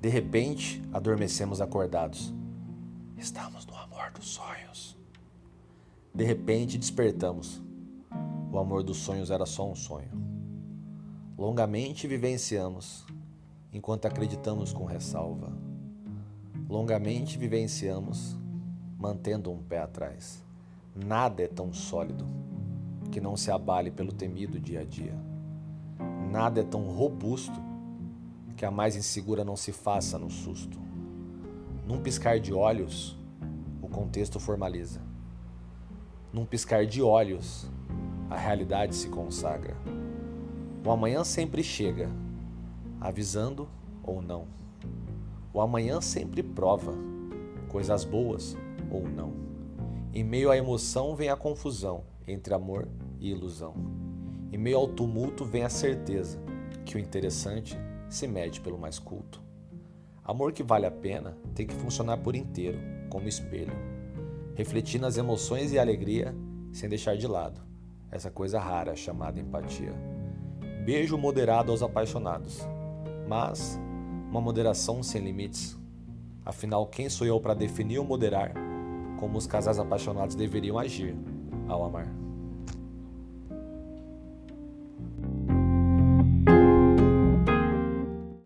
De repente, adormecemos acordados. Estamos no amor dos sonhos. De repente, despertamos. O amor dos sonhos era só um sonho. Longamente vivenciamos, enquanto acreditamos com ressalva. Longamente vivenciamos, mantendo um pé atrás. Nada é tão sólido que não se abale pelo temido dia a dia. Nada é tão robusto que a mais insegura não se faça no susto. Num piscar de olhos, o contexto formaliza. Num piscar de olhos, a realidade se consagra. O amanhã sempre chega, avisando ou não. O amanhã sempre prova, coisas boas ou não. Em meio à emoção vem a confusão entre amor e ilusão. Em meio ao tumulto vem a certeza que o interessante se mede pelo mais culto. Amor que vale a pena tem que funcionar por inteiro, como espelho, refletindo as emoções e a alegria sem deixar de lado essa coisa rara chamada empatia. Beijo moderado aos apaixonados, mas uma moderação sem limites. Afinal, quem sou eu para definir ou moderar como os casais apaixonados deveriam agir ao amar?